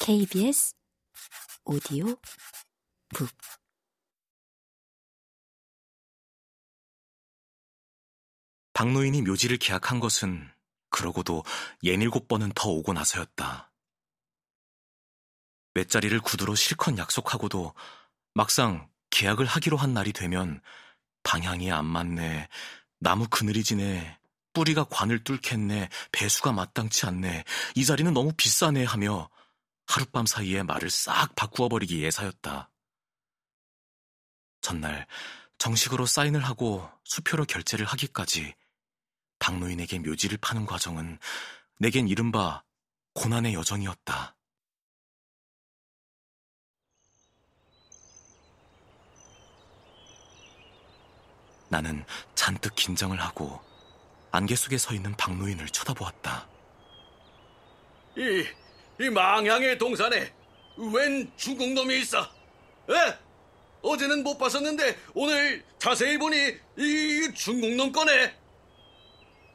KBS 오디오 북 박노인이 묘지를 계약한 것은 그러고도 예닐곱 번은 더 오고 나서였다. 몇 자리를 구두로 실컷 약속하고도 막상 계약을 하기로 한 날이 되면 방향이 안 맞네, 나무 그늘이 지네, 뿌리가 관을 뚫겠네, 배수가 마땅치 않네, 이 자리는 너무 비싸네 하며 하룻밤 사이에 말을 싹 바꾸어 버리기 예사였다. 전날 정식으로 사인을 하고 수표로 결제를 하기까지 박노인에게 묘지를 파는 과정은 내겐 이른바 고난의 여정이었다. 나는 잔뜩 긴장을 하고 안개 속에 서 있는 박노인을 쳐다보았다. 이, 이 망향의 동산에 웬 중국 놈이 있어? 에? 어제는 못 봤었는데 오늘 자세히 보니 이 중국 놈 거네.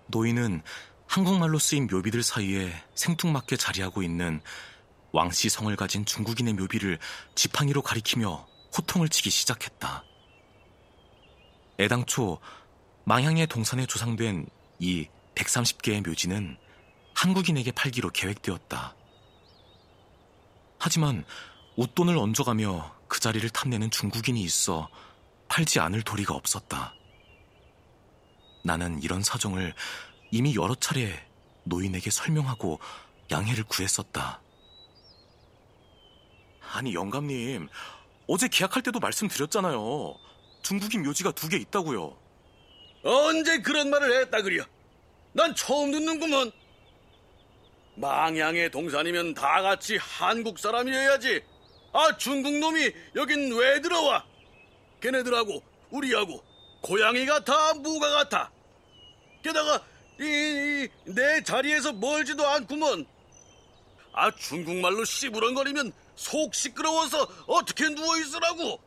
노인은 한국말로 쓰인 묘비들 사이에 생뚱맞게 자리하고 있는 왕씨 성을 가진 중국인의 묘비를 지팡이로 가리키며 호통을 치기 시작했다. 애당초 망향의 동산에 조상된 이 130개의 묘지는 한국인에게 팔기로 계획되었다. 하지만 웃돈을 얹어가며 그 자리를 탐내는 중국인이 있어 팔지 않을 도리가 없었다. 나는 이런 사정을 이미 여러 차례 노인에게 설명하고 양해를 구했었다. 아니, 영감님, 어제 계약할 때도 말씀드렸잖아요. 중국인 묘지가 두 개 있다고요. 언제 그런 말을 했다 그려? 난 처음 듣는구먼. 망향의 동산이면 다 같이 한국 사람이어야지. 아 중국 놈이 여긴 왜 들어와? 걔네들하고 우리하고 고양이 같아 무가 같아. 게다가 이 내 자리에서 멀지도 않구먼. 아 중국말로 씨부렁거리면 속 시끄러워서 어떻게 누워 있으라고?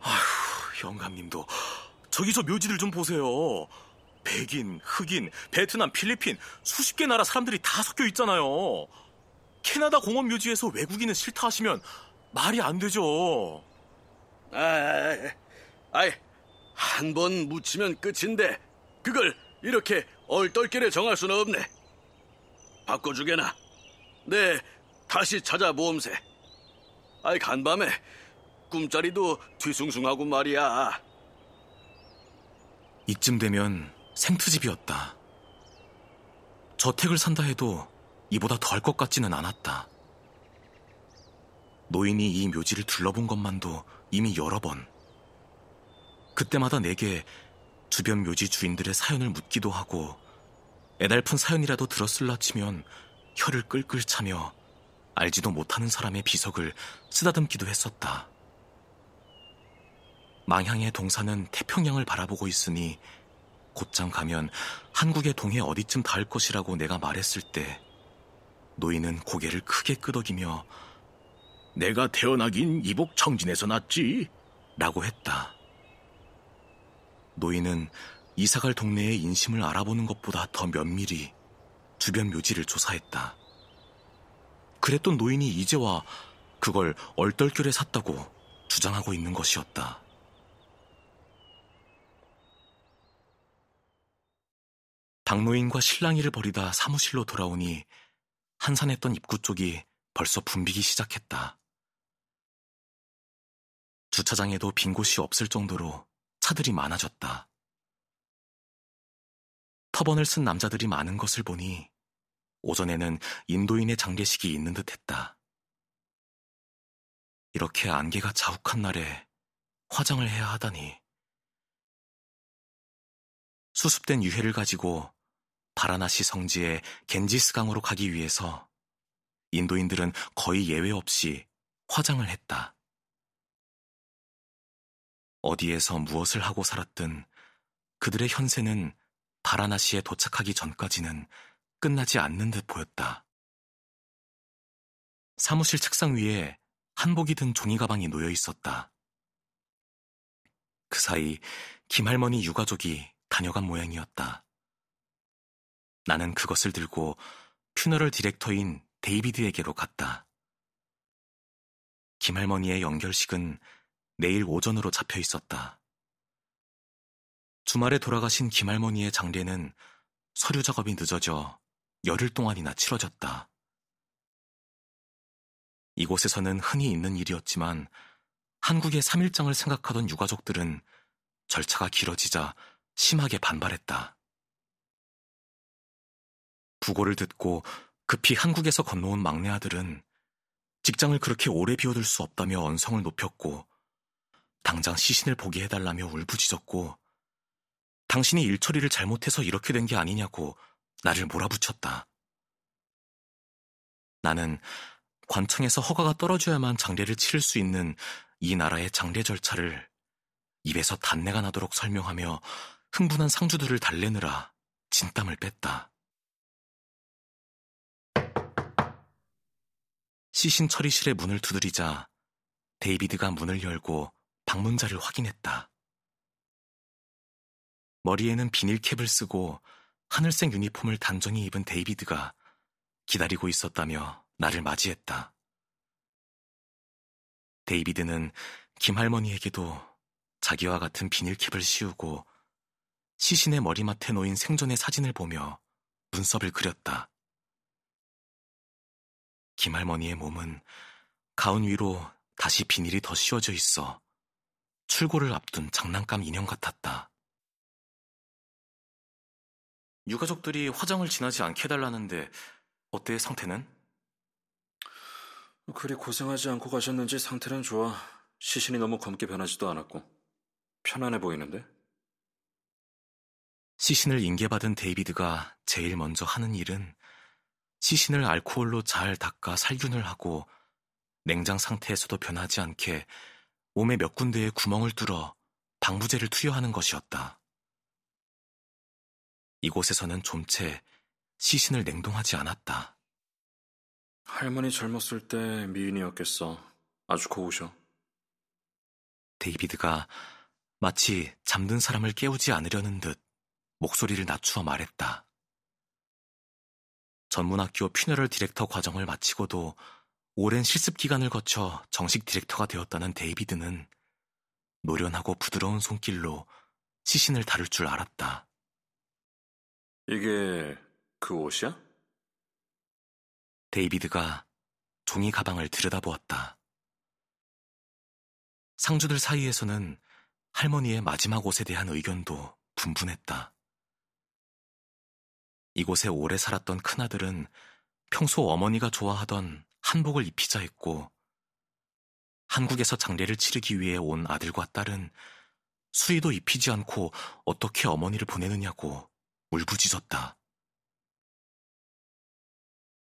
아휴 영감님도 저기 저 묘지들 좀 보세요. 백인, 흑인, 베트남, 필리핀 수십 개 나라 사람들이 다 섞여 있잖아요. 캐나다 공원 묘지에서 외국인은 싫다 하시면 말이 안 되죠. 아이, 아이, 한 번 묻히면 끝인데 그걸 이렇게 얼떨결에 정할 수는 없네. 바꿔주게나. 네, 다시 찾아보험세. 아이, 간밤에 꿈자리도 뒤숭숭하고 말이야. 이쯤 되면 생트집이었다. 저택을 산다 해도 이보다 더할것 같지는 않았다. 노인이 이 묘지를 둘러본 것만도 이미 여러 번. 그때마다 내게 주변 묘지 주인들의 사연을 묻기도 하고 애달픈 사연이라도 들었을라 치면 혀를 끌끌 차며 알지도 못하는 사람의 비석을 쓰다듬기도 했었다. 망향의 동산은 태평양을 바라보고 있으니 곧장 가면 한국의 동해 어디쯤 닿을 것이라고 내가 말했을 때 노인은 고개를 크게 끄덕이며 내가 태어나긴 이복 청진에서 났지 라고 했다. 노인은 이사갈 동네의 인심을 알아보는 것보다 더 면밀히 주변 묘지를 조사했다. 그랬던 노인이 이제와 그걸 얼떨결에 샀다고 주장하고 있는 것이었다. 박노인과 실랑이를 벌이다 사무실로 돌아오니 한산했던 입구 쪽이 벌써 붐비기 시작했다. 주차장에도 빈 곳이 없을 정도로 차들이 많아졌다. 터번을 쓴 남자들이 많은 것을 보니 오전에는 인도인의 장례식이 있는 듯 했다. 이렇게 안개가 자욱한 날에 화장을 해야 하다니. 수습된 유해를 가지고 바라나시 성지의 겐지스강으로 가기 위해서 인도인들은 거의 예외 없이 화장을 했다. 어디에서 무엇을 하고 살았든 그들의 현세는 바라나시에 도착하기 전까지는 끝나지 않는 듯 보였다. 사무실 책상 위에 한복이 든 종이 가방이 놓여 있었다. 그 사이 김할머니 유가족이 다녀간 모양이었다. 나는 그것을 들고 퓨너럴 디렉터인 데이비드에게로 갔다. 김할머니의 연결식은 내일 오전으로 잡혀 있었다. 주말에 돌아가신 김할머니의 장례는 서류 작업이 늦어져 열흘 동안이나 치러졌다. 이곳에서는 흔히 있는 일이었지만 한국의 3일장을 생각하던 유가족들은 절차가 길어지자 심하게 반발했다. 부고를 듣고 급히 한국에서 건너온 막내 아들은 직장을 그렇게 오래 비워둘 수 없다며 언성을 높였고 당장 시신을 보게 해달라며 울부짖었고 당신이 일처리를 잘못해서 이렇게 된 게 아니냐고 나를 몰아붙였다. 나는 관청에서 허가가 떨어져야만 장례를 치를 수 있는 이 나라의 장례 절차를 입에서 단내가 나도록 설명하며 흥분한 상주들을 달래느라 진땀을 뺐다. 시신 처리실의 문을 두드리자 데이비드가 문을 열고 방문자를 확인했다. 머리에는 비닐캡을 쓰고 하늘색 유니폼을 단정히 입은 데이비드가 기다리고 있었다며 나를 맞이했다. 데이비드는 김할머니에게도 자기와 같은 비닐캡을 씌우고 시신의 머리맡에 놓인 생전의 사진을 보며 눈썹을 그렸다. 김할머니의 몸은 가운 위로 다시 비닐이 더 씌워져 있어 출고를 앞둔 장난감 인형 같았다. 유가족들이 화장을 지나지 않게 해달라는데 어때 상태는? 그리 고생하지 않고 가셨는지 상태는 좋아. 시신이 너무 검게 변하지도 않았고 편안해 보이는데? 시신을 인계받은 데이비드가 제일 먼저 하는 일은 시신을 알코올로 잘 닦아 살균을 하고 냉장 상태에서도 변하지 않게 몸에 몇 군데에 구멍을 뚫어 방부제를 투여하는 것이었다. 이곳에서는 좀채 시신을 냉동하지 않았다. 할머니 젊었을 때 미인이었겠어. 아주 고우셔. 데이비드가 마치 잠든 사람을 깨우지 않으려는 듯 목소리를 낮추어 말했다. 전문학교 funeral director 과정을 마치고도 오랜 실습 기간을 거쳐 정식 director가 되었다는 데이비드는 노련하고 부드러운 손길로 시신을 다룰 줄 알았다. 이게 그 옷이야? 데이비드가 종이 가방을 들여다보았다. 상주들 사이에서는 할머니의 마지막 옷에 대한 의견도 분분했다. 이곳에 오래 살았던 큰아들은 평소 어머니가 좋아하던 한복을 입히자 했고, 한국에서 장례를 치르기 위해 온 아들과 딸은 수의도 입히지 않고 어떻게 어머니를 보내느냐고 울부짖었다.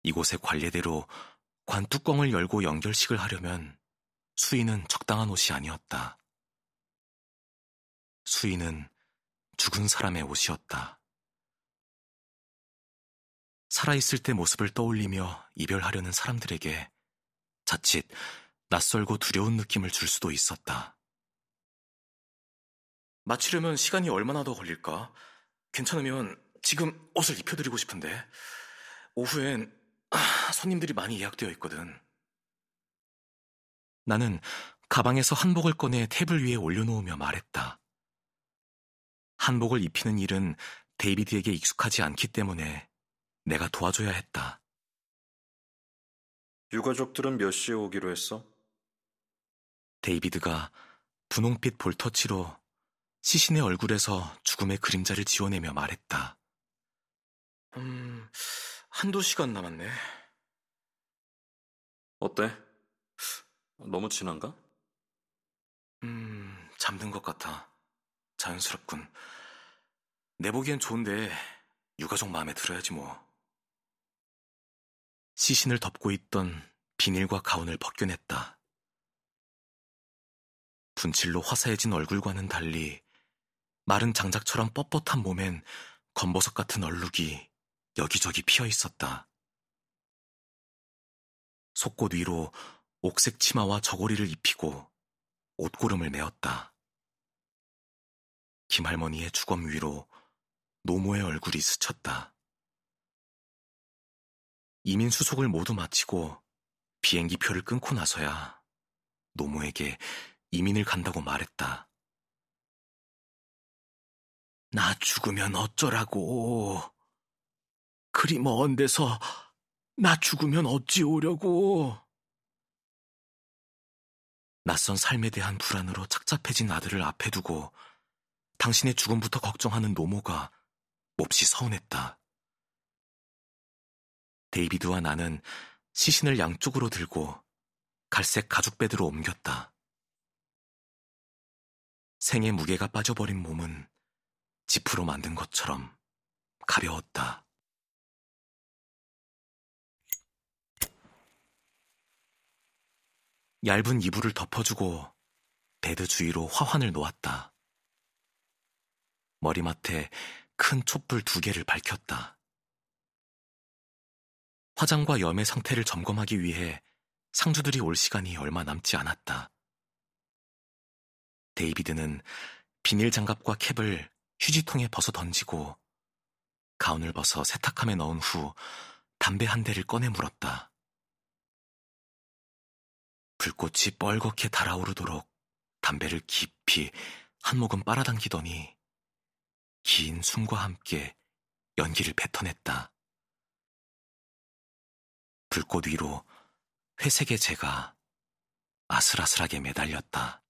이곳의 관례대로 관 뚜껑을 열고 연결식을 하려면 수의는 적당한 옷이 아니었다. 수의는 죽은 사람의 옷이었다. 살아있을 때 모습을 떠올리며 이별하려는 사람들에게 자칫 낯설고 두려운 느낌을 줄 수도 있었다. 마치려면 시간이 얼마나 더 걸릴까? 괜찮으면 지금 옷을 입혀드리고 싶은데 오후엔 손님들이 많이 예약되어 있거든. 나는 가방에서 한복을 꺼내 테이블 위에 올려놓으며 말했다. 한복을 입히는 일은 데이비드에게 익숙하지 않기 때문에 내가 도와줘야 했다. 유가족들은 몇 시에 오기로 했어? 데이비드가 분홍빛 볼터치로 시신의 얼굴에서 죽음의 그림자를 지워내며 말했다. 음, 한두 시간 남았네. 어때? 너무 진한가? 음, 잠든 것 같아. 자연스럽군. 내 보기엔 좋은데 유가족 마음에 들어야지 뭐. 시신을 덮고 있던 비닐과 가운을 벗겨냈다. 분칠로 화사해진 얼굴과는 달리 마른 장작처럼 뻣뻣한 몸엔 검버섯 같은 얼룩이 여기저기 피어 있었다. 속옷 위로 옥색 치마와 저고리를 입히고 옷고름을 메었다. 김할머니의 주검 위로 노모의 얼굴이 스쳤다. 이민 수속을 모두 마치고 비행기 표를 끊고 나서야 노모에게 이민을 간다고 말했다. 나 죽으면 어쩌라고. 그리 먼 데서 나 죽으면 어찌 오려고. 낯선 삶에 대한 불안으로 착잡해진 아들을 앞에 두고 당신의 죽음부터 걱정하는 노모가 몹시 서운했다. 데이비드와 나는 시신을 양쪽으로 들고 갈색 가죽베드로 옮겼다. 생의 무게가 빠져버린 몸은 지프로 만든 것처럼 가벼웠다. 얇은 이불을 덮어주고 베드 주위로 화환을 놓았다. 머리맡에 큰 촛불 두 개를 밝혔다. 화장과 염의 상태를 점검하기 위해 상주들이 올 시간이 얼마 남지 않았다. 데이비드는 비닐 장갑과 캡을 휴지통에 벗어 던지고 가운을 벗어 세탁함에 넣은 후 담배 한 대를 꺼내 물었다. 불꽃이 뻘겋게 달아오르도록 담배를 깊이 한 모금 빨아당기더니 긴 숨과 함께 연기를 뱉어냈다. 불꽃 위로 회색의 재가 아슬아슬하게 매달렸다.